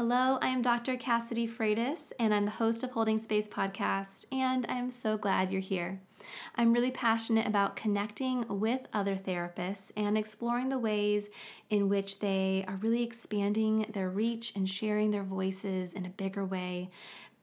Hello, I am Dr. Cassidy Freitas, and I'm the host of Holding Space podcast, and I'm so glad you're here. I'm really passionate about connecting with other therapists and exploring the ways in which they are really expanding their reach and sharing their voices in a bigger way,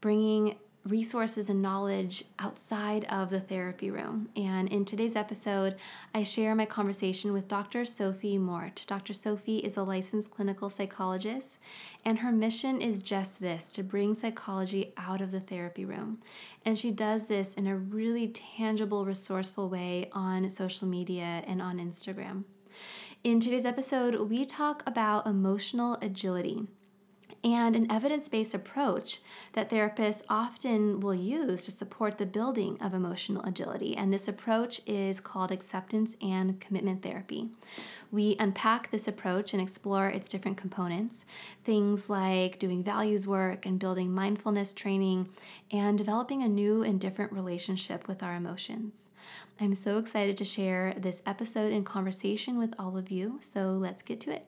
bringing resources and knowledge outside of the therapy room. And in today's episode, I share my conversation with Dr. Sophie Mort. Dr. Sophie is a licensed clinical psychologist, and her mission is just this to bring psychology out of the therapy room. And she does this in a really tangible, resourceful way on social media and on Instagram. In today's episode, we talk about emotional agility and an evidence based approach that therapists often will use to support the building of emotional agility. And this approach is called acceptance and commitment therapy. We unpack this approach and explore its different components, things like doing values work and building mindfulness training and developing a new and different relationship with our emotions. I'm so excited to share this episode and conversation with all of you, so let's get to it.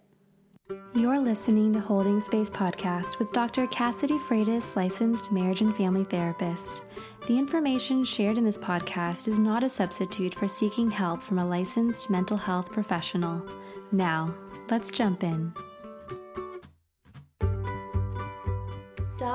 You're listening to Holding Space Podcast with Dr. Cassidy Freitas, licensed marriage and family therapist. The information shared in this podcast is not a substitute for seeking help from a licensed mental health professional. Now, let's jump in.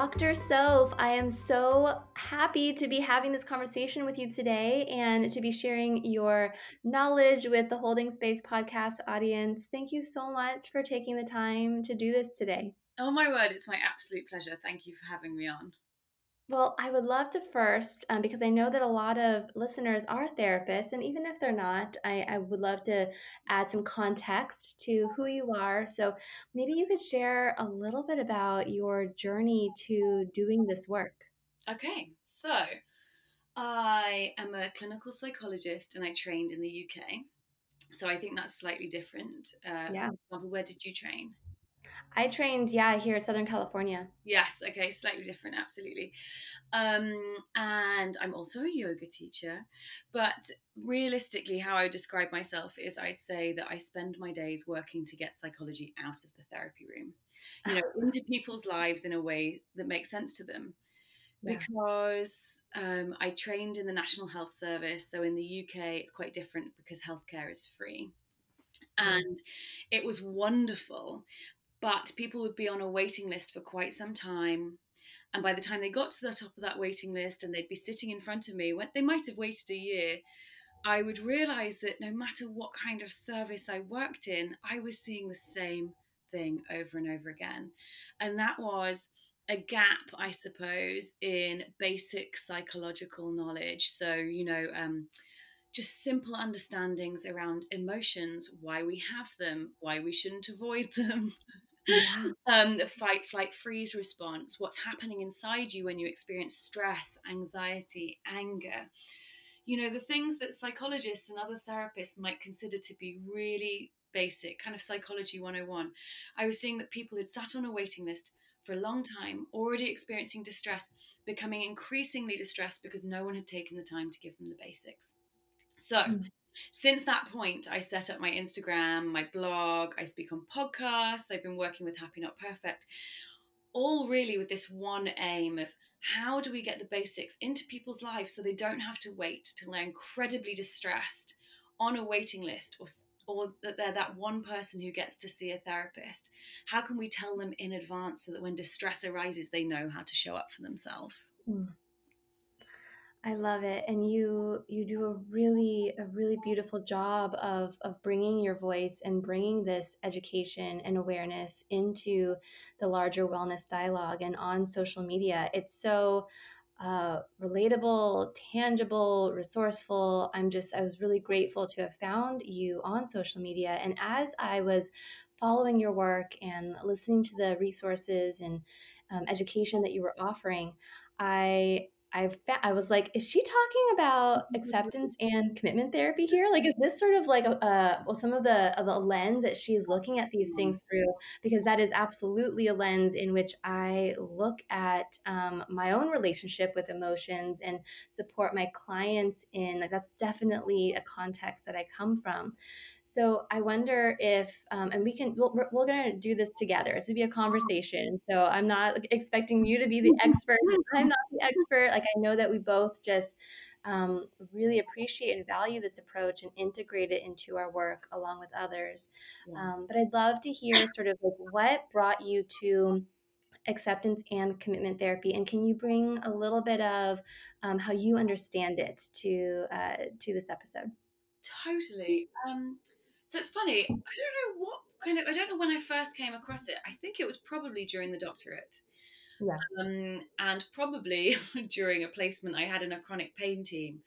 Dr. Soph, I am so happy to be having this conversation with you today and to be sharing your knowledge with the Holding Space podcast audience. Thank you so much for taking the time to do this today. Oh my word, it's my absolute pleasure. Thank you for having me on. Well, I would love to first, um, because I know that a lot of listeners are therapists, and even if they're not, I, I would love to add some context to who you are. So maybe you could share a little bit about your journey to doing this work. Okay, so I am a clinical psychologist and I trained in the UK. So I think that's slightly different. Uh, yeah. For example, where did you train? I trained, yeah, here in Southern California. Yes, okay, slightly different, absolutely. Um, and I'm also a yoga teacher. But realistically, how I would describe myself is I'd say that I spend my days working to get psychology out of the therapy room, you know, into people's lives in a way that makes sense to them. Yeah. Because um, I trained in the National Health Service. So in the UK, it's quite different because healthcare is free and it was wonderful but people would be on a waiting list for quite some time. And by the time they got to the top of that waiting list and they'd be sitting in front of me when they might have waited a year i would realize that no matter what kind of service i worked in i was seeing the same thing over and over again. And that was a gap i suppose in basic psychological knowledge. So you know um, just simple understandings around emotions, why we have them, why we shouldn't avoid them, yeah. um, the fight, flight, freeze response, what's happening inside you when you experience stress, anxiety, anger. You know, the things that psychologists and other therapists might consider to be really basic, kind of psychology 101. I was seeing that people who'd sat on a waiting list for a long time, already experiencing distress, becoming increasingly distressed because no one had taken the time to give them the basics. So, mm since that point, I set up my Instagram, my blog, I speak on podcasts, I've been working with Happy Not Perfect, all really with this one aim of how do we get the basics into people's lives so they don't have to wait till they're incredibly distressed on a waiting list or or that they're that one person who gets to see a therapist how can we tell them in advance so that when distress arises they know how to show up for themselves mm. I love it, and you you do a really a really beautiful job of of bringing your voice and bringing this education and awareness into the larger wellness dialogue and on social media. It's so uh, relatable, tangible, resourceful. I'm just I was really grateful to have found you on social media, and as I was following your work and listening to the resources and um, education that you were offering, I I I was like, is she talking about acceptance and commitment therapy here? Like, is this sort of like a, a well, some of the the lens that she's looking at these things through? Because that is absolutely a lens in which I look at um, my own relationship with emotions and support my clients in. Like, that's definitely a context that I come from. So I wonder if, um, and we can, we'll, we're, going to do this together. This would be a conversation. So I'm not expecting you to be the expert. I'm not the expert. Like I know that we both just um, really appreciate and value this approach and integrate it into our work along with others. Yeah. Um, but I'd love to hear sort of like what brought you to acceptance and commitment therapy and can you bring a little bit of um, how you understand it to uh, to this episode totally um, so it's funny i don't know what kind of i don't know when i first came across it i think it was probably during the doctorate yeah. Um, and probably during a placement I had in a chronic pain team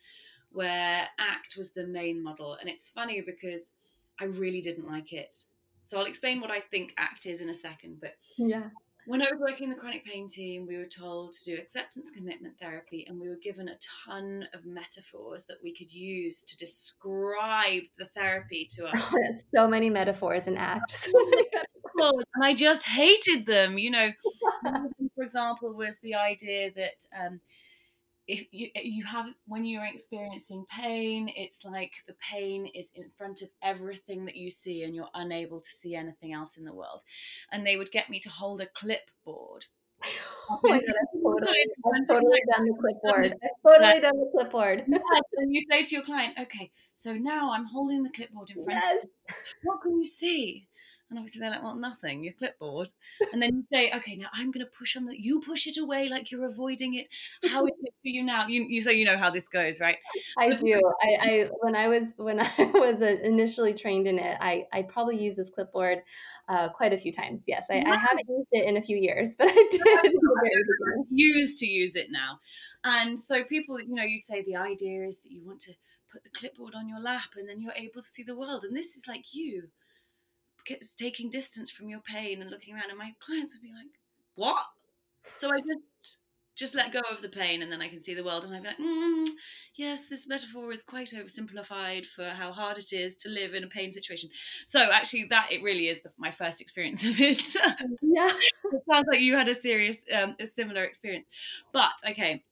where ACT was the main model. And it's funny because I really didn't like it. So I'll explain what I think ACT is in a second. But yeah. When I was working in the chronic pain team, we were told to do acceptance commitment therapy, and we were given a ton of metaphors that we could use to describe the therapy to us. Oh, so many metaphors in ACT. and I just hated them. You know, for example, was the idea that um, if you eh, you have when you're experiencing pain, it's like the pain is in front of everything that you see, and you're unable to see anything else in the world. And they would get me to hold a clipboard. Oh my god, I've totally, I've totally done the clipboard. I've totally done the clipboard. and you say to your client, okay, so now I'm holding the clipboard in front yes. of you. What can you see? And obviously they're like, well, nothing, your clipboard. And then you say, okay, now I'm going to push on the, you push it away like you're avoiding it. How is it for you now? You, you say, you know how this goes, right? I do. I, I, when I was, when I was initially trained in it, I, I probably used this clipboard uh, quite a few times. Yes. I, I haven't used it in a few years, but I did. Use to use it now. And so people, you know, you say the idea is that you want to put the clipboard on your lap and then you're able to see the world. And this is like you taking distance from your pain and looking around and my clients would be like what? So i just just let go of the pain and then i can see the world and i'd be like mm, yes this metaphor is quite oversimplified for how hard it is to live in a pain situation. So actually that it really is the, my first experience of it. Yeah. It sounds like you had a serious um, a similar experience. But okay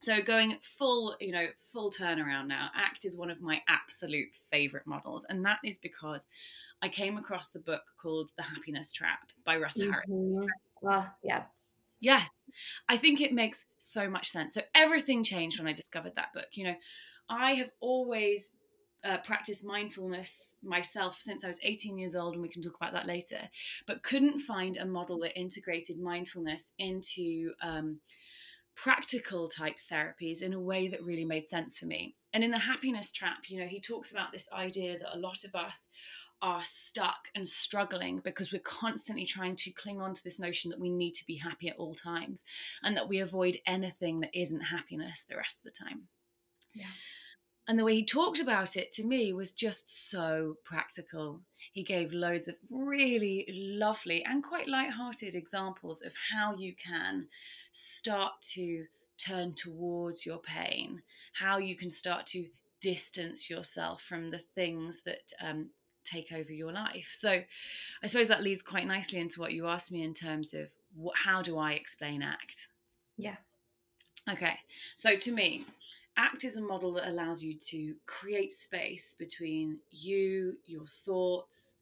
so going full you know full turnaround now. Act is one of my absolute favorite models and that is because I came across the book called The Happiness Trap by Russ mm-hmm. Harris. Well, yeah. Yes. I think it makes so much sense. So everything changed when I discovered that book. You know, I have always uh, practiced mindfulness myself since I was 18 years old, and we can talk about that later, but couldn't find a model that integrated mindfulness into um, practical type therapies in a way that really made sense for me. And in the happiness trap, you know, he talks about this idea that a lot of us are stuck and struggling because we're constantly trying to cling on to this notion that we need to be happy at all times and that we avoid anything that isn't happiness the rest of the time. Yeah. And the way he talked about it to me was just so practical. He gave loads of really lovely and quite light-hearted examples of how you can start to turn towards your pain, how you can start to distance yourself from the things that um, take over your life. So I suppose that leads quite nicely into what you asked me in terms of what, how do I explain ACT? Yeah. Okay. So to me, ACT is a model that allows you to create space between you, your thoughts,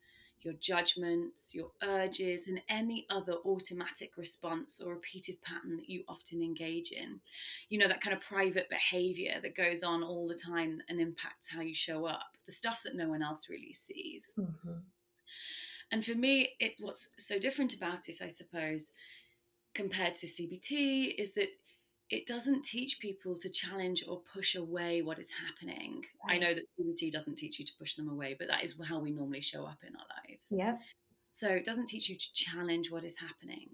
your judgments, your urges, and any other automatic response or repeated pattern that you often engage in. You know, that kind of private behavior that goes on all the time and impacts how you show up, the stuff that no one else really sees. Mm-hmm. And for me, it's what's so different about it, I suppose, compared to CBT, is that it doesn't teach people to challenge or push away what is happening. Right. I know that CBT doesn't teach you to push them away, but that is how we normally show up in our lives. Yeah. So it doesn't teach you to challenge what is happening.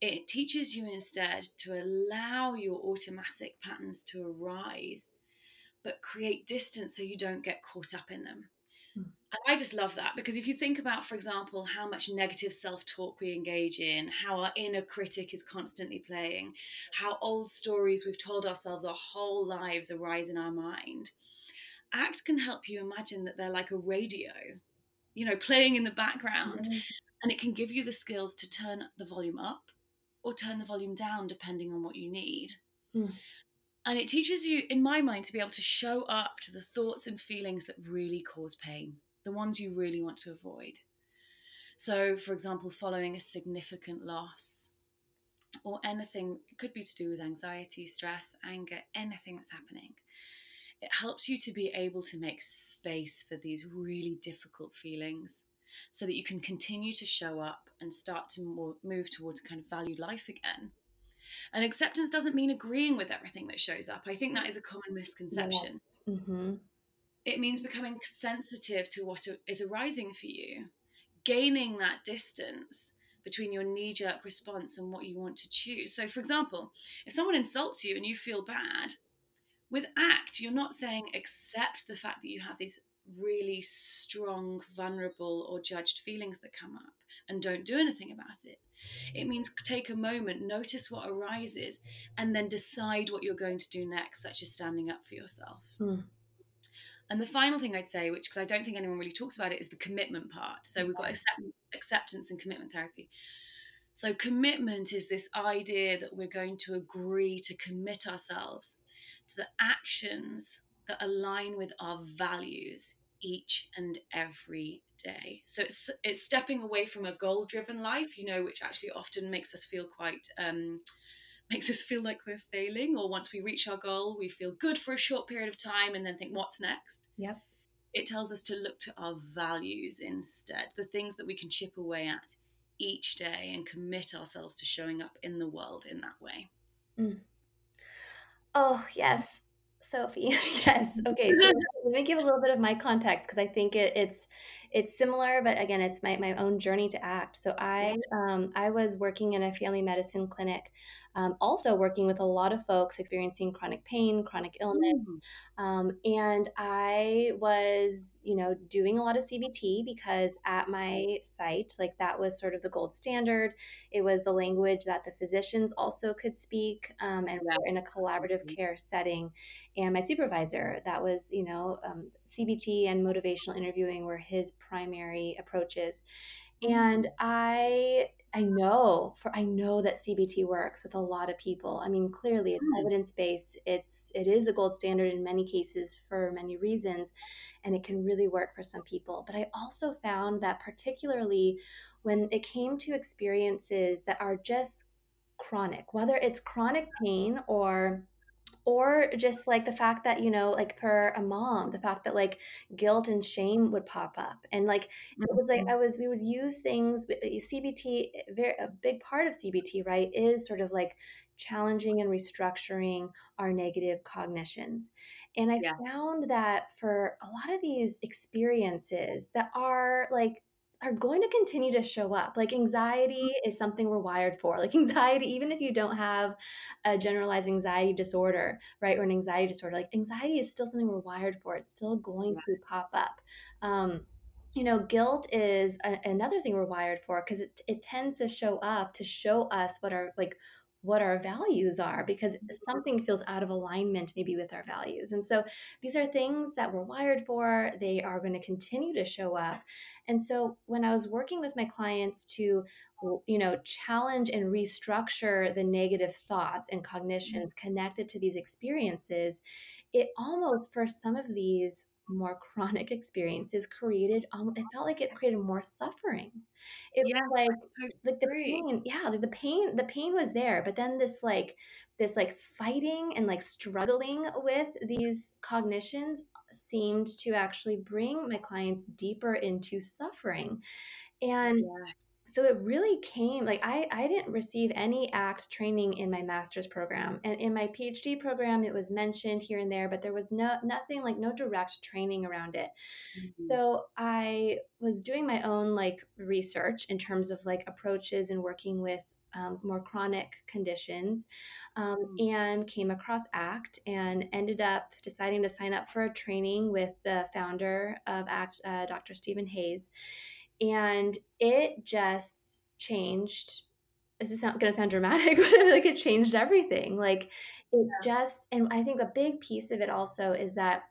It teaches you instead to allow your automatic patterns to arise, but create distance so you don't get caught up in them. And I just love that because if you think about, for example, how much negative self talk we engage in, how our inner critic is constantly playing, how old stories we've told ourselves our whole lives arise in our mind, acts can help you imagine that they're like a radio, you know, playing in the background. Mm-hmm. And it can give you the skills to turn the volume up or turn the volume down depending on what you need. Mm. And it teaches you, in my mind, to be able to show up to the thoughts and feelings that really cause pain. The ones you really want to avoid. So, for example, following a significant loss or anything, it could be to do with anxiety, stress, anger, anything that's happening. It helps you to be able to make space for these really difficult feelings so that you can continue to show up and start to more, move towards a kind of valued life again. And acceptance doesn't mean agreeing with everything that shows up. I think that is a common misconception. Yes. Mm-hmm. It means becoming sensitive to what is arising for you, gaining that distance between your knee jerk response and what you want to choose. So, for example, if someone insults you and you feel bad, with ACT, you're not saying accept the fact that you have these really strong, vulnerable, or judged feelings that come up and don't do anything about it. It means take a moment, notice what arises, and then decide what you're going to do next, such as standing up for yourself. Mm. And the final thing I'd say, which because I don't think anyone really talks about it, is the commitment part. So we've got accept- acceptance and commitment therapy. So commitment is this idea that we're going to agree to commit ourselves to the actions that align with our values each and every day. So it's it's stepping away from a goal driven life, you know, which actually often makes us feel quite um, makes us feel like we're failing, or once we reach our goal, we feel good for a short period of time and then think, what's next? Yep. It tells us to look to our values instead, the things that we can chip away at each day and commit ourselves to showing up in the world in that way. Mm. Oh, yes. Sophie. yes. Okay. So let me give a little bit of my context because I think it, it's it's similar, but again, it's my, my own journey to act. So I um, I was working in a family medicine clinic um, also working with a lot of folks experiencing chronic pain, chronic illness. Mm. Um, and I was, you know, doing a lot of CBT because at my site, like that was sort of the gold standard. It was the language that the physicians also could speak, um, and we're in a collaborative care setting. And my supervisor, that was, you know, um, CBT and motivational interviewing were his primary approaches and i i know for i know that cbt works with a lot of people. I mean clearly it's mm. evidence-based it's it is the gold standard in many cases for many reasons and it can really work for some people. But i also found that particularly when it came to experiences that are just chronic whether it's chronic pain or or just like the fact that you know like for a mom the fact that like guilt and shame would pop up and like it was like mm-hmm. i was we would use things cbt very a big part of cbt right is sort of like challenging and restructuring our negative cognitions and i yeah. found that for a lot of these experiences that are like are going to continue to show up. Like anxiety mm-hmm. is something we're wired for. Like anxiety, even if you don't have a generalized anxiety disorder, right, or an anxiety disorder, like anxiety is still something we're wired for. It's still going to pop up. Um, you know, guilt is a, another thing we're wired for because it, it tends to show up to show us what our like what our values are because mm-hmm. something feels out of alignment maybe with our values. And so these are things that we're wired for. They are going to continue to show up. And so when I was working with my clients to you know challenge and restructure the negative thoughts and mm-hmm. cognitions connected to these experiences it almost for some of these more chronic experiences created um, it felt like it created more suffering. It yeah, was like like the pain yeah like the pain the pain was there but then this like this like fighting and like struggling with these cognitions seemed to actually bring my clients deeper into suffering. And yeah so it really came like I, I didn't receive any act training in my master's program and in my phd program it was mentioned here and there but there was no nothing like no direct training around it mm-hmm. so i was doing my own like research in terms of like approaches and working with um, more chronic conditions um, mm-hmm. and came across act and ended up deciding to sign up for a training with the founder of act uh, dr steven hayes and it just changed this is not going to sound dramatic but like it changed everything like it yeah. just and i think a big piece of it also is that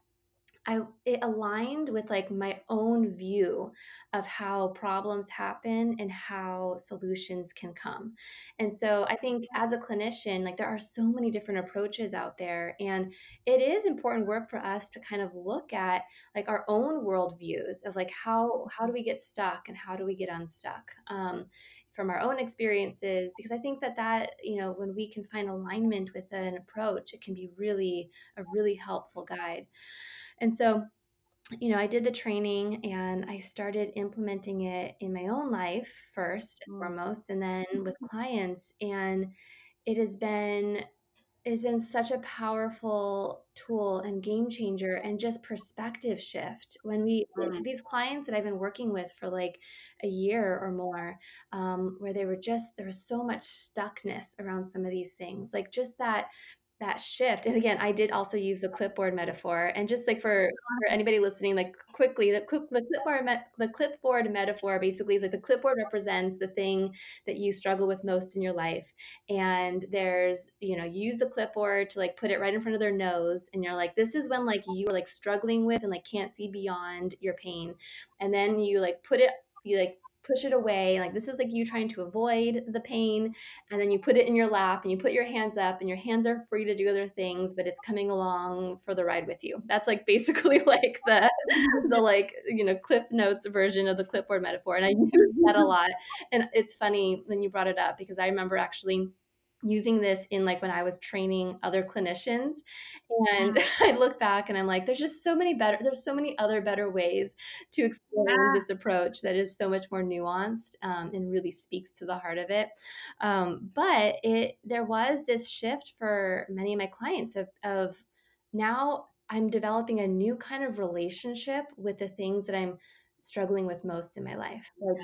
I it aligned with like my own view of how problems happen and how solutions can come. And so I think as a clinician, like there are so many different approaches out there and it is important work for us to kind of look at like our own worldviews of like how how do we get stuck and how do we get unstuck. Um, from our own experiences because i think that that you know when we can find alignment with an approach it can be really a really helpful guide and so, you know, I did the training and I started implementing it in my own life first and mm. foremost, and then with clients. And it has been it has been such a powerful tool and game changer and just perspective shift when we mm. these clients that i've been working with for like a year or more um, where they were just there was so much stuckness around some of these things like just that that shift and again i did also use the clipboard metaphor and just like for, mm-hmm. for anybody listening like quickly the, the clipboard the clipboard metaphor basically is like the clipboard represents the thing that you struggle with most in your life and there's you know use the clipboard to like put it right in front of their nose and you're like this is when like you are like struggling with and like can't see beyond your pain and then you like put it you like push it away. Like this is like you trying to avoid the pain. And then you put it in your lap and you put your hands up and your hands are free to do other things, but it's coming along for the ride with you. That's like basically like the the like, you know, Cliff Notes version of the clipboard metaphor. And I use that a lot. And it's funny when you brought it up because I remember actually using this in like when I was training other clinicians. And mm-hmm. I look back and I'm like, there's just so many better, there's so many other better ways to explain yeah. this approach that is so much more nuanced um, and really speaks to the heart of it. Um, but it, there was this shift for many of my clients of, of now I'm developing a new kind of relationship with the things that I'm struggling with most in my life. Like.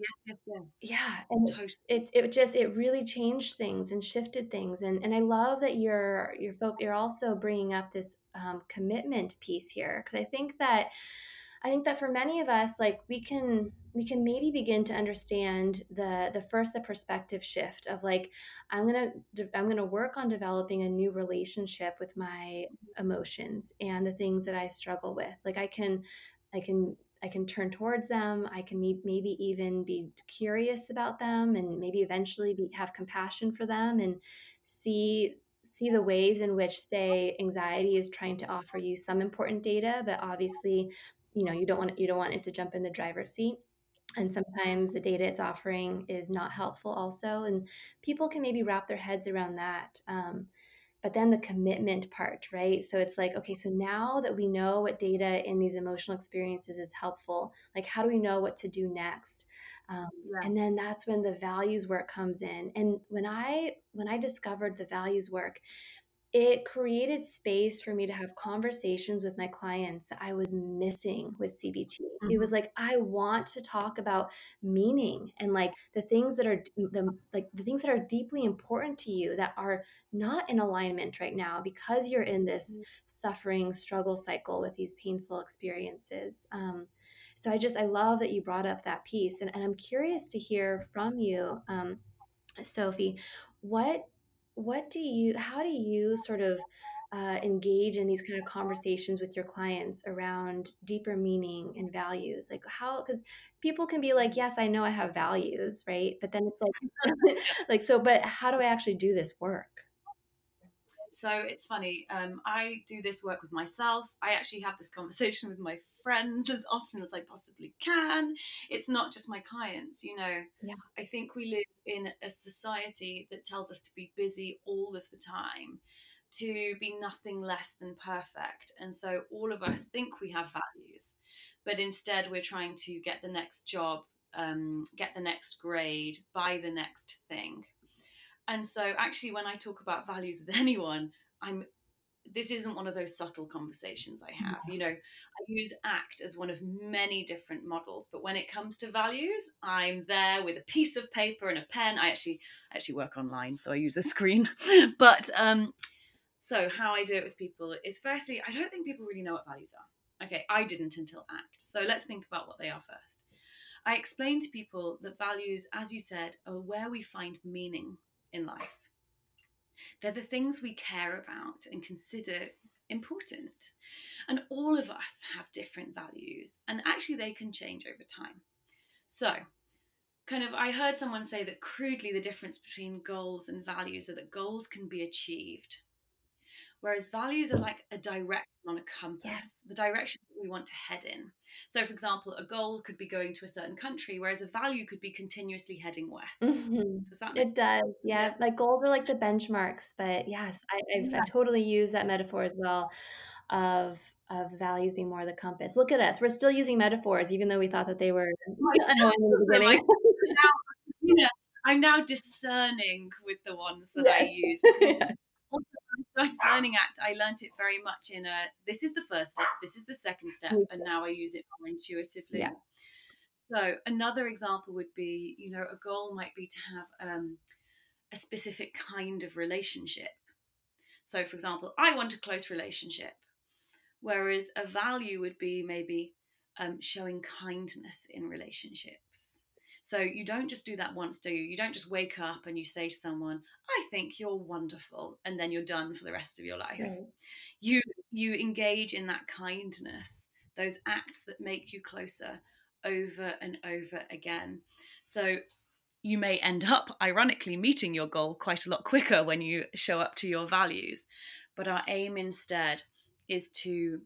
Yes, yes, yes. Yeah, and it's, it's it just it really changed things and shifted things, and and I love that you're you're you're also bringing up this um, commitment piece here because I think that I think that for many of us, like we can we can maybe begin to understand the the first the perspective shift of like I'm gonna I'm gonna work on developing a new relationship with my emotions and the things that I struggle with. Like I can I can I can turn towards them. I can maybe even be curious about them and maybe eventually be, have compassion for them and see see the ways in which say anxiety is trying to offer you some important data but obviously you know you don't want you don't want it to jump in the driver's seat and sometimes the data it's offering is not helpful also and people can maybe wrap their heads around that um, but then the commitment part, right? So it's like, okay, so now that we know what data in these emotional experiences is helpful, like how do we know what to do next? Um, yeah. And then that's when the values work comes in. And when I when I discovered the values work, it created space for me to have conversations with my clients that I was missing with CBT. Mm-hmm. It was like I want to talk about meaning and like the things that are the like the things that are deeply important to you that are not in alignment right now because you're in this mm-hmm. suffering struggle cycle with these painful experiences. Um, so I just I love that you brought up that piece, and, and I'm curious to hear from you, um, Sophie. What what do you how do you sort of uh, engage in these kind of conversations with your clients around deeper meaning and values? Like how because people can be like yes i know i have values right? But then it's like like so but how do i actually do this work? So it's funny um, i do this work with myself. I actually have this conversation with my friends as often as i possibly can. It's not just my clients you know. Yeah. i think we live in a society that tells us to be busy all of the time to be nothing less than perfect and so all of us think we have values but instead we're trying to get the next job um, get the next grade buy the next thing. And so, actually, when I talk about values with anyone, I'm this isn't one of those subtle conversations I have. You know, I use ACT as one of many different models, but when it comes to values, I'm there with a piece of paper and a pen. I actually I actually work online, so I use a screen. but um, so how I do it with people is firstly, I don't think people really know what values are. Okay, I didn't until ACT. So let's think about what they are first. I explain to people that values, as you said, are where we find meaning in life. They're the things we care about and consider important. And all of us have different values, and actually, they can change over time. So, kind of, I heard someone say that crudely the difference between goals and values are that goals can be achieved, whereas values are like a direction on a compass, yes. the direction that we want to head in. So, for example, a goal could be going to a certain country, whereas a value could be continuously heading west. Mm-hmm. Does that it does, yeah. yeah. Like goals are like the benchmarks, but yes, I, have yeah. totally used that metaphor as well of of values being more of the compass. Look at us, we're still using metaphors, even though we thought that they were annoying in the beginning. now, you know, I'm now discerning with the ones that I use. Because when Started learning ACT, I learned it very much in a this is the first step, this is the second step, and now I use it more intuitively. Yeah. So another example would be, you know, a goal might be to have um, a specific kind of relationship. So, for example, I want a close relationship, whereas a value would be maybe um, showing kindness in relationships. So you don't just do that once, do you? You don't just wake up and you say to someone, "I think you're wonderful," and then you're done for the rest of your life. Right. You you engage in that kindness, those acts that make you closer over and over again. So you may end up ironically meeting your goal quite a lot quicker when you show up to your values. But our aim instead is to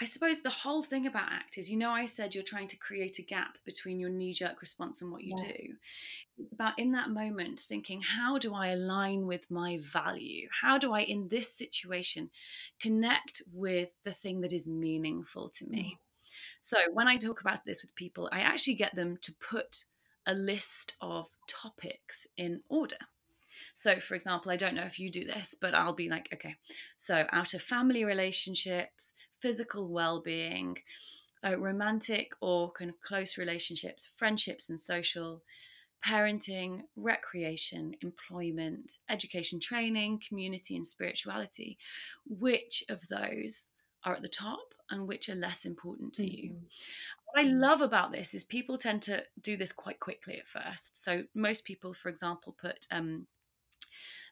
I suppose the whole thing about ACT is, you know, I said you're trying to create a gap between your knee jerk response and what you yeah. do. It's about in that moment thinking, how do I align with my value? How do I, in this situation, connect with the thing that is meaningful to me? Mm. So when I talk about this with people, I actually get them to put a list of topics in order. So, for example, I don't know if you do this, but I'll be like, okay, so out of family relationships, physical well being, uh, romantic or kind of close relationships, friendships and social, parenting, recreation, employment, education, training, community, and spirituality. Which of those are at the top and which are less important to mm-hmm. you? What I love about this is people tend to do this quite quickly at first. So, most people, for example, put um,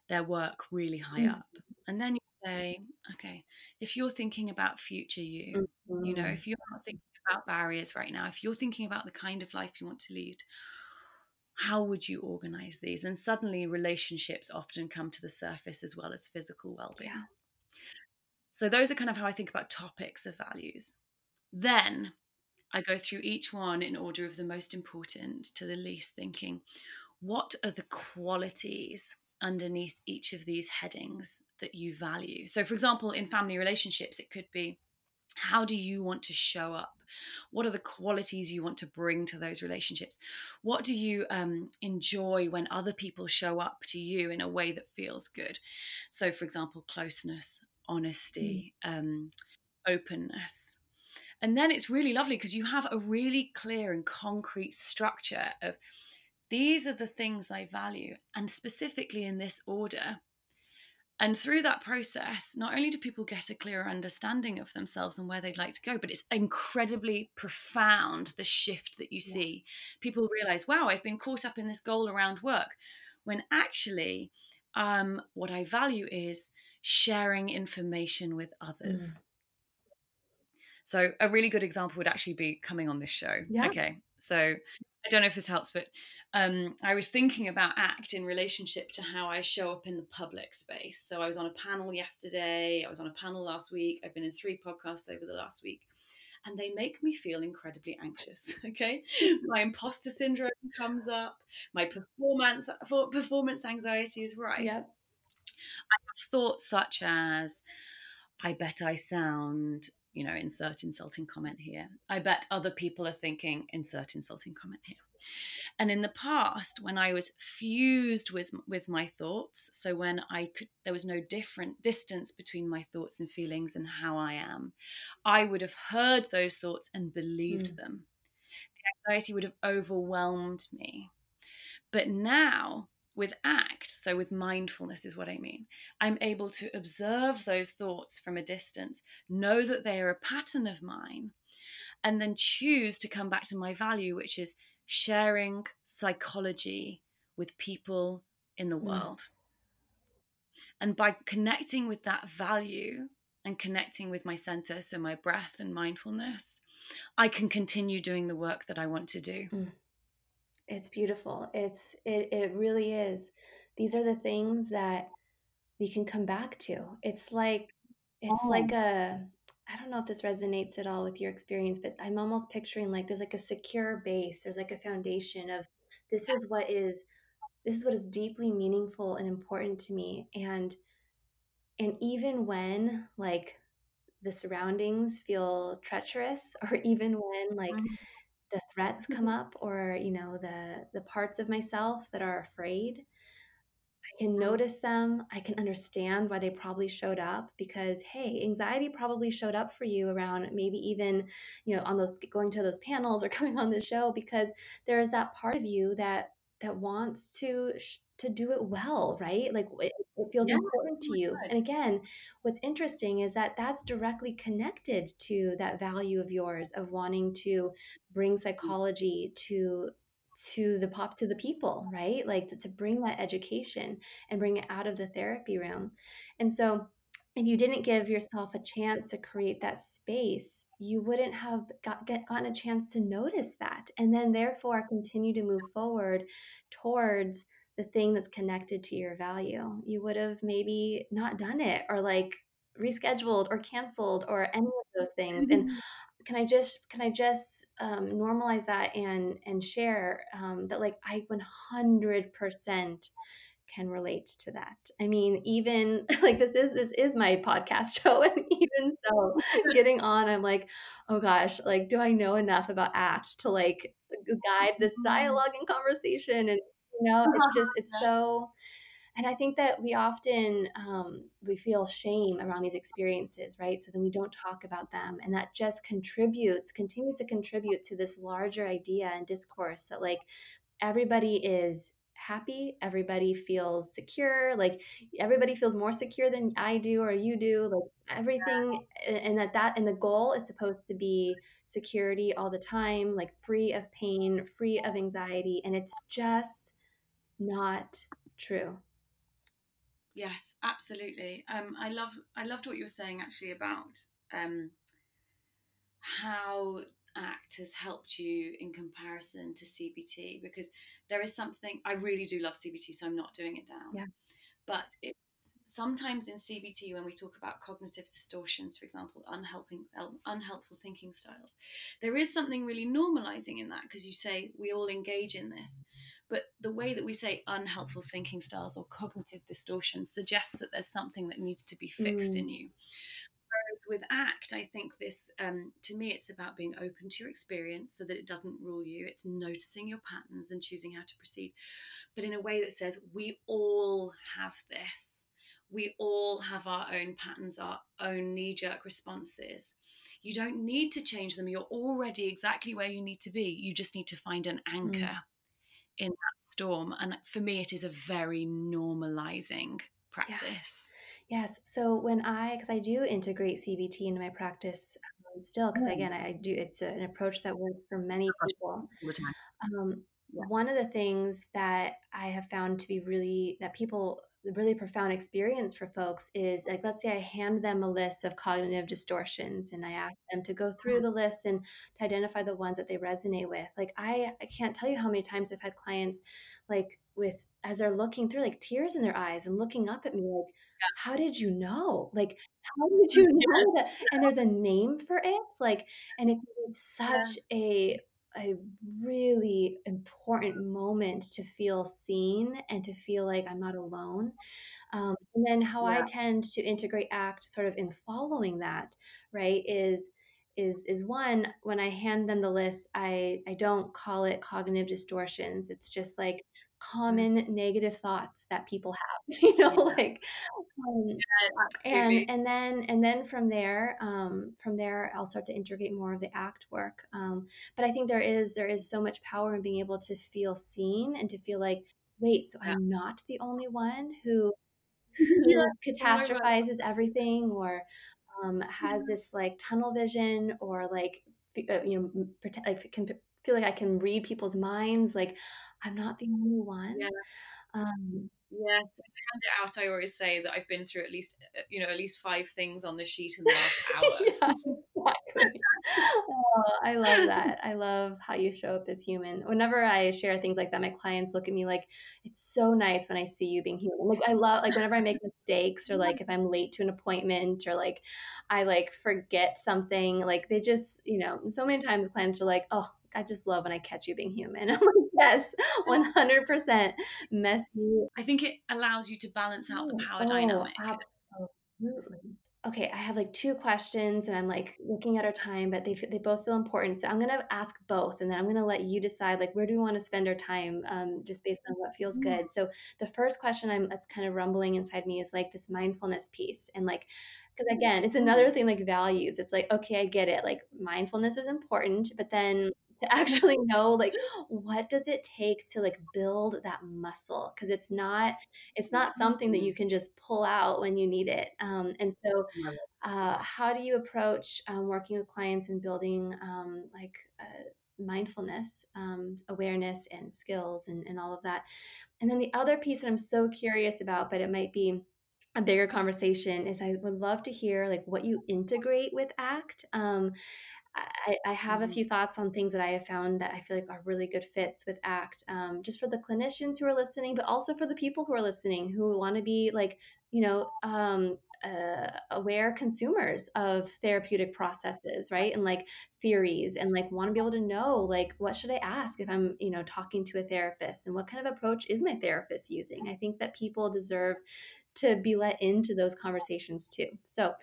their work really high mm-hmm. up. And then you say, okay, if you're thinking about future you, mm-hmm. you know, mm-hmm. if you're not thinking about barriers right now, if you're thinking about the kind of life you want to lead, how would you organize these? And suddenly relationships often come to the surface as well as physical well-being. Yeah. So those are kind of how I think about topics of values. Then I go through each one in order of the most important to the least thinking, what are the qualities underneath each of these headings that you value. So, for example, in family relationships, it could be how do you want to show up? What are the qualities you want to bring to those relationships? What do you um, enjoy when other people show up to you in a way that feels good? So, for example, closeness, honesty, mm. um, openness. And then it's really lovely because you have a really clear and concrete structure of these are the things I value, and specifically in this order. And through that process, not only do people get a clearer understanding of themselves and where they'd like to go, but it's incredibly profound the shift that you yeah. see. People realize, wow, I've been caught up in this goal around work, when actually, um, what I value is sharing information with others. Mm. So, a really good example would actually be coming on this show. Yeah. Okay. So, I don't know if this helps, but um, I was thinking about ACT in relationship to how I show up in the public space. So I was on a panel yesterday, I was on a panel last week, I've been in three podcasts over the last week, and they make me feel incredibly anxious. Okay, my imposter syndrome comes up, my performance performance anxiety is right. Yep. I have thoughts such as, I bet I sound you know, insert insulting comment here. I bet other people are thinking, insert insulting comment here. And in the past, when I was fused with with my thoughts, so when I could, there was no different distance between my thoughts and feelings and how I am, I would have heard those thoughts and believed mm. them. The anxiety would have overwhelmed me. But now, with ACT, so with mindfulness is what I mean, I'm able to observe those thoughts from a distance, know that they are a pattern of mine, and then choose to come back to my value, which is sharing psychology with people in the mm. world. Mm. And by connecting with that value and connecting with my center, so my breath and mindfulness, I can continue doing the work that I want to do. Mm. It's beautiful. It's it it really is. These are the things that we can come back to. It's like it's oh. like a I don't know if this resonates at all with your experience, but I'm almost picturing like there's like a secure base. There's like a foundation of this is what is this is what is deeply meaningful and important to me and and even when like the surroundings feel treacherous or even when like mm-hmm. the threats come up or you know the the parts of myself that are afraid can mm-hmm. notice them. I can understand why they probably showed up because, hey, anxiety probably showed up for you around maybe even, you know, on those going to those panels or coming on the show because there is that part of you that that wants to to do it well, right? Like it, it feels yeah. important to you. And again, what's interesting is that that's directly connected to that value of yours of wanting to bring mm. psychology to to the pop to the people right? Like to, to bring that education and bring it out of the therapy room. And so if you didn't give yourself a chance to create that space you wouldn't have got, get, gotten a chance to notice that and then therefore continue to move forward towards the thing that's connected to your value. You would have maybe not done it or like rescheduled or canceled or any of those things and can I just can I just um, normalize that and and share um, that like I 100% can relate to that. I mean, even like this is this is my podcast show, and even so, getting on, I'm like, oh gosh, like, do I know enough about ACT to like guide this mm-hmm. dialogue and conversation? And you know, it's just it's so and i think that we often um, we feel shame around these experiences right? So then we don't talk about them and that just contributes continues to contribute to this larger idea and discourse that like everybody is happy everybody feels secure like everybody feels more secure than i do or you do like everything and that that and the goal is supposed to be security all the time like free of pain free of anxiety and it's just not true Yes, absolutely. Um, I love I loved what you were saying actually about um, how ACT has helped you in comparison to CBT because there is something I really do love CBT, so I'm not doing it down. Yeah. But it's sometimes in CBT when we talk about cognitive distortions, for example, unhelping, unhelpful thinking styles, there is something really normalizing in that because you say we all engage in this. But the way that we say unhelpful thinking styles or cognitive distortions suggests that there's something that needs to be fixed mm. in you. Whereas with ACT, I think this, um, to me, it's about being open to your experience so that it doesn't rule you. It's noticing your patterns and choosing how to proceed, but in a way that says we all have this. We all have our own patterns, our own knee jerk responses. You don't need to change them. You're already exactly where you need to be. You just need to find an anchor. Mm in that storm. And for me, it is a very normalizing practice. Yes. Yes. So when I, because I do integrate CBT into my practice um, still, because again, I, I, do, it's a, an approach that works for many people. Um, yeah. One of the things that I have found to be really, that people really profound experience for folks is like let's say i hand them a list of cognitive distortions and i ask them to go through mm-hmm. the list and to identify the ones that they resonate with like i i can't tell you how many times i've had clients like with as they're looking through like tears in their eyes and looking up at me like yeah. how did you know like how did you know that and there's a name for it like and it's such yeah. a a really important moment to feel seen and to feel like I'm not alone. Um, and then how yeah. I tend to integrate ACT sort of in following that, right, is is is one when I hand them the list, I I don't call it cognitive distortions. It's just like. Common negative thoughts that people have, you know, yeah. like um, yeah, and and then and then from there um, from there I'll start to integrate more of the act work. Um, but I think there is there is so much power in being able to feel seen and to feel like wait, so yeah. I'm not the only one who who catastrophizes everything or um, has this like tunnel vision or like uh, you know like can feel like I can read people's minds. Like I'm not the only one. Yeah. Um, to hand it out, I always say that I've been through at least, uh, you know, at least five things on the sheet in the last hour. yeah, exactly. Oh, I love that. I love how you show up as human. Whenever I share things like that, my clients look at me like, it's so nice when I see you being human. Like I love like whenever I make mistakes or like if I'm late to an appointment or like I like forget something, like they just, you know, so many times clients are like, oh, I just love when I catch you being human. I'm like, yes, 100% messy. I think it allows you to balance out the power oh, dynamic. Absolutely. Okay, I have like two questions and I'm like looking at our time, but they, they both feel important. So I'm going to ask both and then I'm going to let you decide like where do we want to spend our time um, just based on what feels Mm. good. So the first question I'm that's kind of rumbling inside me is like this mindfulness piece and like because again, it's another thing like values. It's like okay, I get it. Like mindfulness is important, but then to actually know like what does it take to like build that muscle? Because it's not it's not something that you can just pull out when you need it um, and so uh, how do you approach um, working with clients and building um, like uh, mindfulness um, awareness and skills and, and all of that? And then the other piece that i'm so curious about but it might be a bigger conversation is i would love to hear like what you integrate with ACT um, I, I, have a Mm-hmm. few thoughts on things that I have found that I feel like are really good fits with ACT, um, just for the clinicians who are listening, but also for the people who are listening who want to be like, you know, um, uh, aware consumers of therapeutic processes, right? And like theories, and like want to be able to know, like, what should I ask if I'm, you know, talking to a therapist, and what kind of approach is my therapist using? I think that people deserve to be let into those conversations too. So,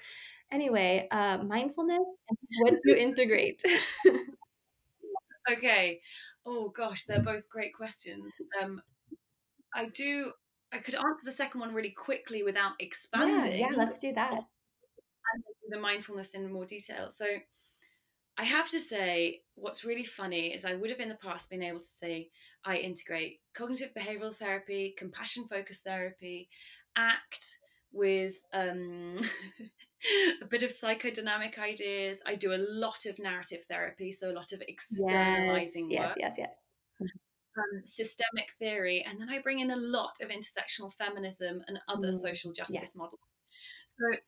Anyway, uh, mindfulness and what do you integrate? okay. Oh gosh, they're both great questions. Um, I do. I could answer the second one really quickly without expanding. Yeah, yeah, let's do that. And the mindfulness in more detail. So, I have to say, what's really funny is I would have in the past been able to say I integrate cognitive behavioral therapy, compassion focused therapy, ACT with um, a bit of psychodynamic ideas. I do a lot of narrative therapy, so a lot of externalizing yes, work. Yes, yes, yes. Um, systemic theory, and then I bring in a lot of intersectional feminism and other mm, social justice yeah. models. So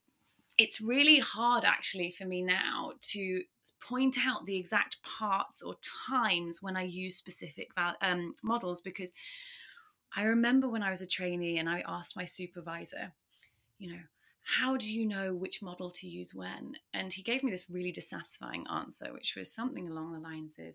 it's really hard actually for me now to point out the exact parts or times when I use specific um, models because I remember when I was a trainee and I asked my supervisor, you know, how do you know which model to use when? And he gave me this really dissatisfying answer, which was something along the lines of,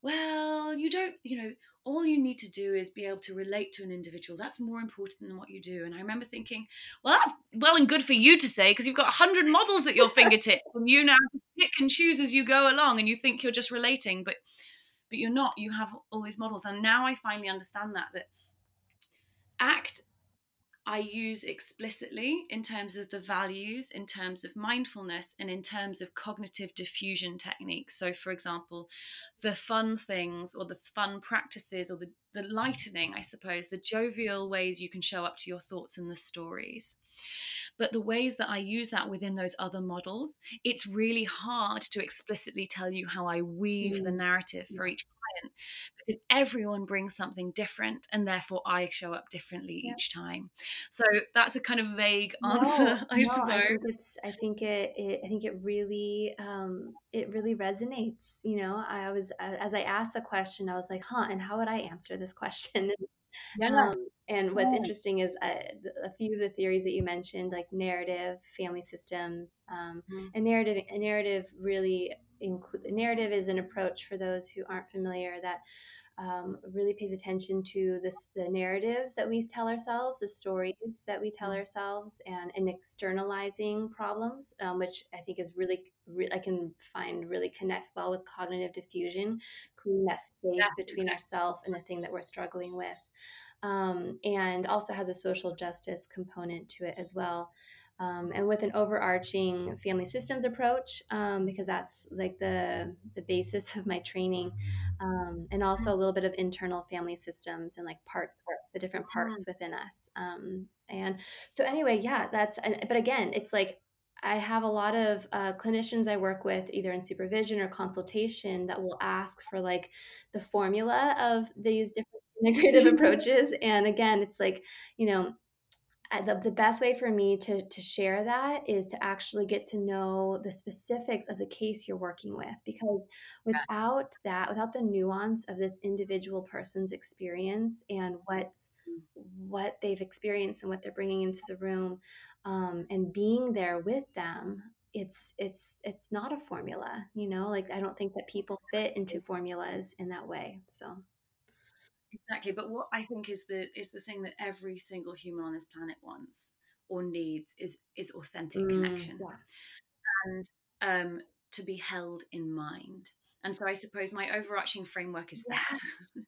well, you don't, you know, all you need to do is be able to relate to an individual. That's more important than what you do. And I remember thinking, well, that's well and good for you to say because you've got 100 models at your fingertips and you now pick and choose as you go along and you think you're just relating, but but you're not. You have all these models. And now I finally understand that that ACT I use explicitly in terms of the values, in terms of mindfulness, and in terms of cognitive defusion techniques. So, for example, the fun things or the fun practices or the, the lightening, I suppose, the jovial ways you can show up to your thoughts and the stories. But the ways that I use that within those other models, it's really hard to explicitly tell you how I weave mm. the narrative for each client because everyone brings something different and therefore I show up differently yeah. each time. So that's a kind of vague answer, no, I no, suppose. I think it's I think it, it I think it really um it really resonates. You know, I was as I asked the question, I was like, huh, and how would I answer this question? Yeah. Um, and what's yeah. interesting is uh, a few of the theories that you mentioned, like narrative, family systems, um, mm-hmm. and narrative. A narrative really include narrative is an approach for those who aren't familiar that um, really pays attention to this the narratives that we tell ourselves, the stories that we tell mm-hmm. ourselves, and, and externalizing problems, um, which I think is really re- I can find really connects well with cognitive defusion, creating that space yeah. between ourselves and the thing that we're struggling with. Um, and also has a social justice component to it as well. Um, and with an overarching family systems approach, um, because that's like the the basis of my training, um, and also a little bit of internal family systems and like parts, the different parts within us. Um, and so, anyway, yeah, that's. But again, it's like I have a lot of uh, clinicians I work with, either in supervision or consultation, that will ask for like the formula of these different integrative approaches. And again, it's like, you know, the, the best way for me to, to share that is to actually get to know the specifics of the case you're working with because without that without the nuance of this individual person's experience and what's mm. what they've experienced and what they're bringing into the room um, and being there with them it's it's it's not a formula you know like i don't think that people fit into formulas in that way so exactly but what i think is the is the thing that every single human on this planet wants or needs is is authentic mm, connection yeah. and um to be held in mind. And so i suppose my overarching framework is that.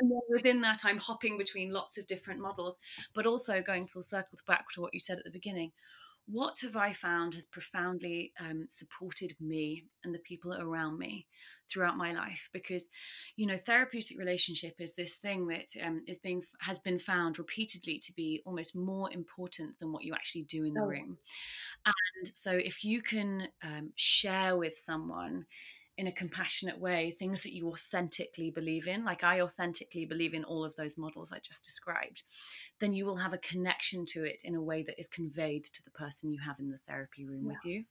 And then within that i'm hopping between lots of different models but also going full circle back to what you said at the beginning. What have I found has profoundly um, supported me and the people around me throughout my life? Because, you know, therapeutic relationship is this thing that um, is being has been found repeatedly to be almost more important than what you actually do in the oh. room. And so, if you can um, share with someone in a compassionate way things that you authentically believe in like i authentically believe in all of those models i just described then you will have a connection to it in a way that is conveyed to the person you have in the therapy room yeah. with you.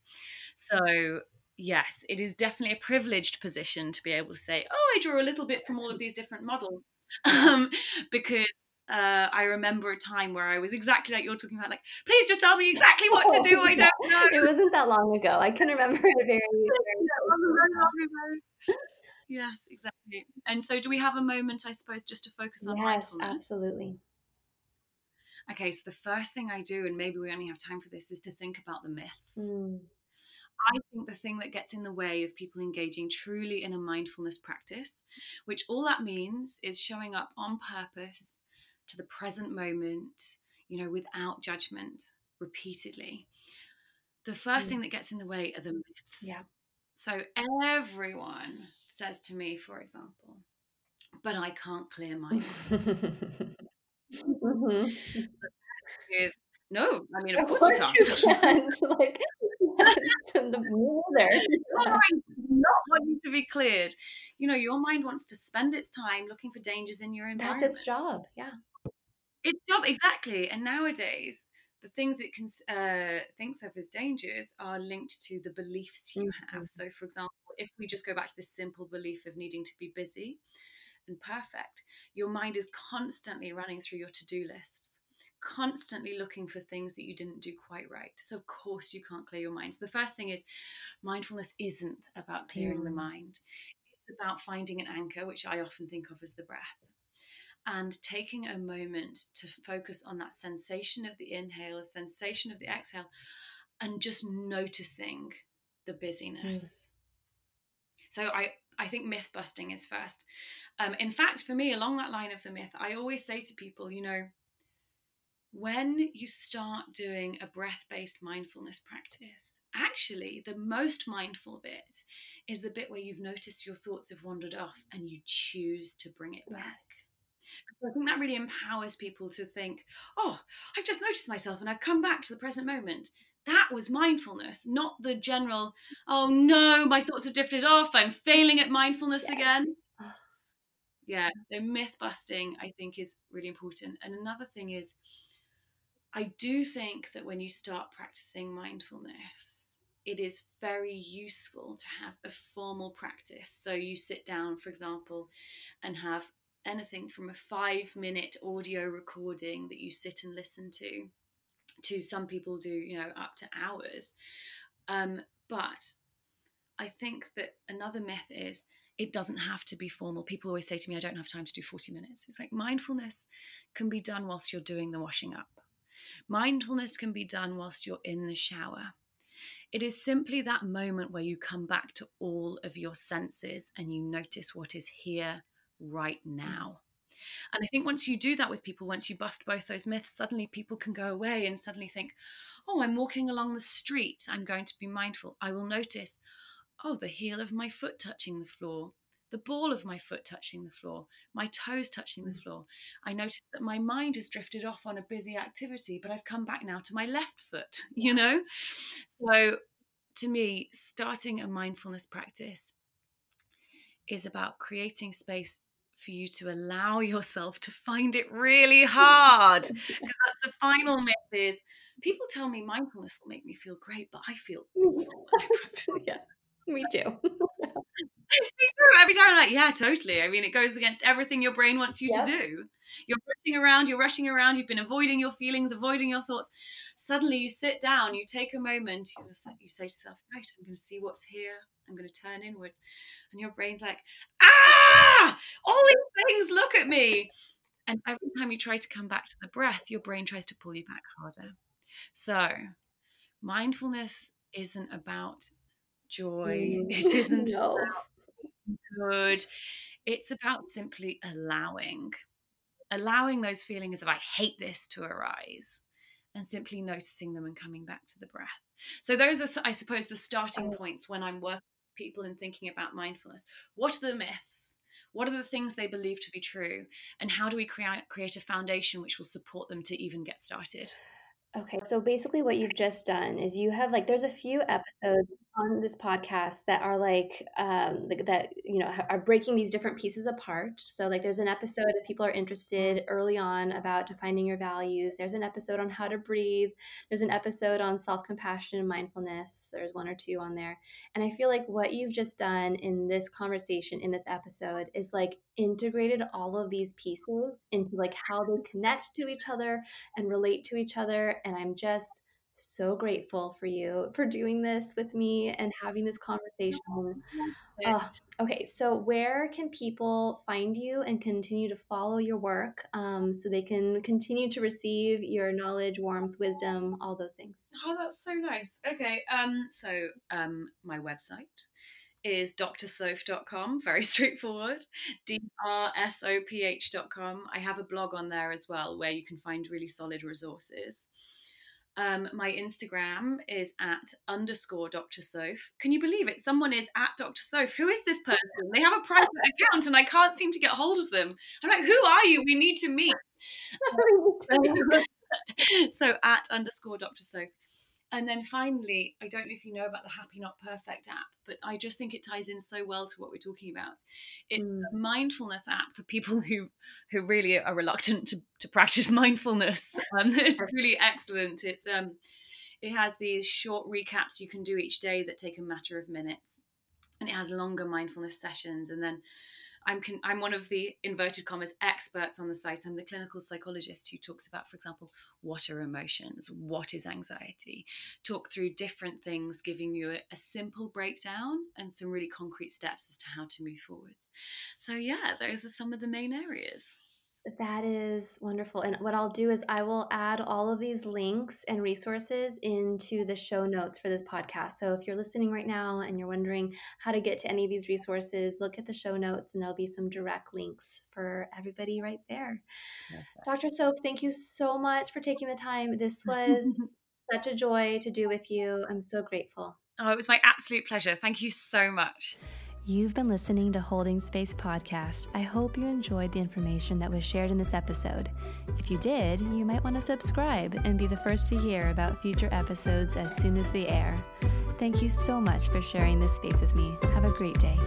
So, yes, it is definitely a privileged position to be able to say, oh, I draw a little bit from all of these different models. Um, because uh, I remember a time where I was exactly like you're talking about, like, please just tell me exactly what to do. I don't know. It wasn't that long ago. I can remember it very, very Yes, exactly. And so, do we have a moment, I suppose, just to focus on yes, mindfulness? absolutely okay, so the first thing I do, and maybe we only have time for this, is to think about the myths. Mm. I think the thing that gets in the way of people engaging truly in a mindfulness practice, which all that means is showing up on purpose to the present moment, you know, without judgment repeatedly. The first mm. thing that gets in the way are the myths. Yeah. So everyone says to me, for example, but I can't clear my mind. Mm-hmm. No, I mean, of, of course, course, you can't. You can't. like, the more there. Your mind not wanting to be cleared. You know, your mind wants to spend its time looking for dangers in your environment. That's its job. Yeah. Its job, exactly. And nowadays, the things it can, uh, thinks of as dangers are linked to the beliefs you mm-hmm. have. So, for example, if we just go back to this simple belief of needing to be busy, and perfect. Your mind is constantly running through your to do lists, constantly looking for things that you didn't do quite right. So, of course, you can't clear your mind. So, the first thing is mindfulness isn't about clearing mm. the mind, it's about finding an anchor, which I often think of as the breath. And taking a moment to focus on that sensation of the inhale, a sensation of the exhale, and just noticing the busyness. Mm. So I, I think myth busting is first. Um, in fact, for me, along that line of the myth, I always say to people, you know, when you start doing a breath based mindfulness practice, actually, the most mindful bit is the bit where you've noticed your thoughts have wandered off and you choose to bring it back. I think that really empowers people to think, oh, I've just noticed myself and I've come back to the present moment. That was mindfulness, not the general, oh no, my thoughts have drifted off. I'm failing at mindfulness yes. again yeah so myth busting i think is really important and another thing is i do think that when you start practicing mindfulness it is very useful to have a formal practice so you sit down for example and have anything from a five minute audio recording that you sit and listen to to some people do you know up to hours um, but i think that another myth is it doesn't have to be formal. People always say to me, I don't have time to do 40 minutes. It's like mindfulness can be done whilst you're doing the washing up. Mindfulness can be done whilst you're in the shower. It is simply that moment where you come back to all of your senses and you notice what is here right now. And I think once you do that with people, once you bust both those myths, suddenly people can go away and suddenly think, oh, I'm walking along the street. I'm going to be mindful. I will notice, oh, the heel of my foot touching the floor, the ball of my foot touching the floor, my toes touching the mm. floor. I notice that my mind has drifted off on a busy activity, but I've come back now to my left foot, you know? So to me, starting a mindfulness practice is about creating space for you to allow yourself to find it really hard. Because that's the final myth is people tell me mindfulness will make me feel great, but I feel awful. yeah, me too. Every time I'm like, yeah, totally. I mean, it goes against everything your brain wants you yep. to do. You're rushing around, you're rushing around, you've been avoiding your feelings, avoiding your thoughts. Suddenly you sit down, you take a moment, you, you say to yourself, right, I'm going to see what's here, I'm going to turn inwards. And your brain's like, ah, all these things, look at me. And every time you try to come back to the breath, your brain tries to pull you back harder. So, mindfulness isn't about joy, mm. it isn't no. about good. It's about simply allowing, allowing those feelings of I hate this to arise and simply noticing them and coming back to the breath. So, those are, I suppose, the starting oh. points when I'm working with people and thinking about mindfulness. What are the myths? What are the things they believe to be true? And how do we create, create a foundation which will support them to even get started? Okay, so basically what you've just done is you have like there's a few episodes on this podcast that are like um that you know are breaking these different pieces apart. So like there's an episode if people are interested early on about defining your values. There's an episode on how to breathe. There's an episode on self-compassion and mindfulness. There's one or two on there. And I feel like what you've just done in this conversation in this episode is like integrated all of these pieces into like how they connect to each other and relate to each other and I'm just so grateful for you for doing this with me and having this conversation. Okay, so where can people find you and continue to follow your work um, so they can continue to receive your knowledge, warmth, wisdom, all those things? Oh, that's so nice. Okay, um, so um, my website is drsoph.com, very straightforward, D-R-S-O-P-H.com. I have a blog on there as well where you can find really solid resources. Um, my Instagram is at underscore Dr. Soph. Can you believe it? Someone is at Dr. Soph. Who is this person? They have a private account and I can't seem to get hold of them. I'm like, who are you? We need to meet. so at underscore Dr. Soph. And then finally, I don't know if you know about the Happy Not Perfect app, but I just think it ties in so well to what we're talking about. It's mm. a mindfulness app for people who who really are reluctant to, to practice mindfulness. Um, it's really excellent. It's um, it has these short recaps you can do each day that take a matter of minutes, and it has longer mindfulness sessions, and then I'm con- I'm one of the inverted commas experts on the site. I'm the clinical psychologist who talks about, for example, what are emotions, what is anxiety, talk through different things, giving you a, a simple breakdown and some really concrete steps as to how to move forwards. So yeah, those are some of the main areas. That is wonderful. And what I'll do is I will add all of these links and resources into the show notes for this podcast. So if you're listening right now and you're wondering how to get to any of these resources, look at the show notes and there'll be some direct links for everybody right there. Perfect. Dr. Soph, thank you so much for taking the time. This was such a joy to do with you. I'm so grateful. Oh, it was my absolute pleasure. Thank you so much. You've been listening to Holding Space Podcast. I hope you enjoyed the information that was shared in this episode. If you did, you might want to subscribe and be the first to hear about future episodes as soon as they air. Thank you so much for sharing this space with me. Have a great day.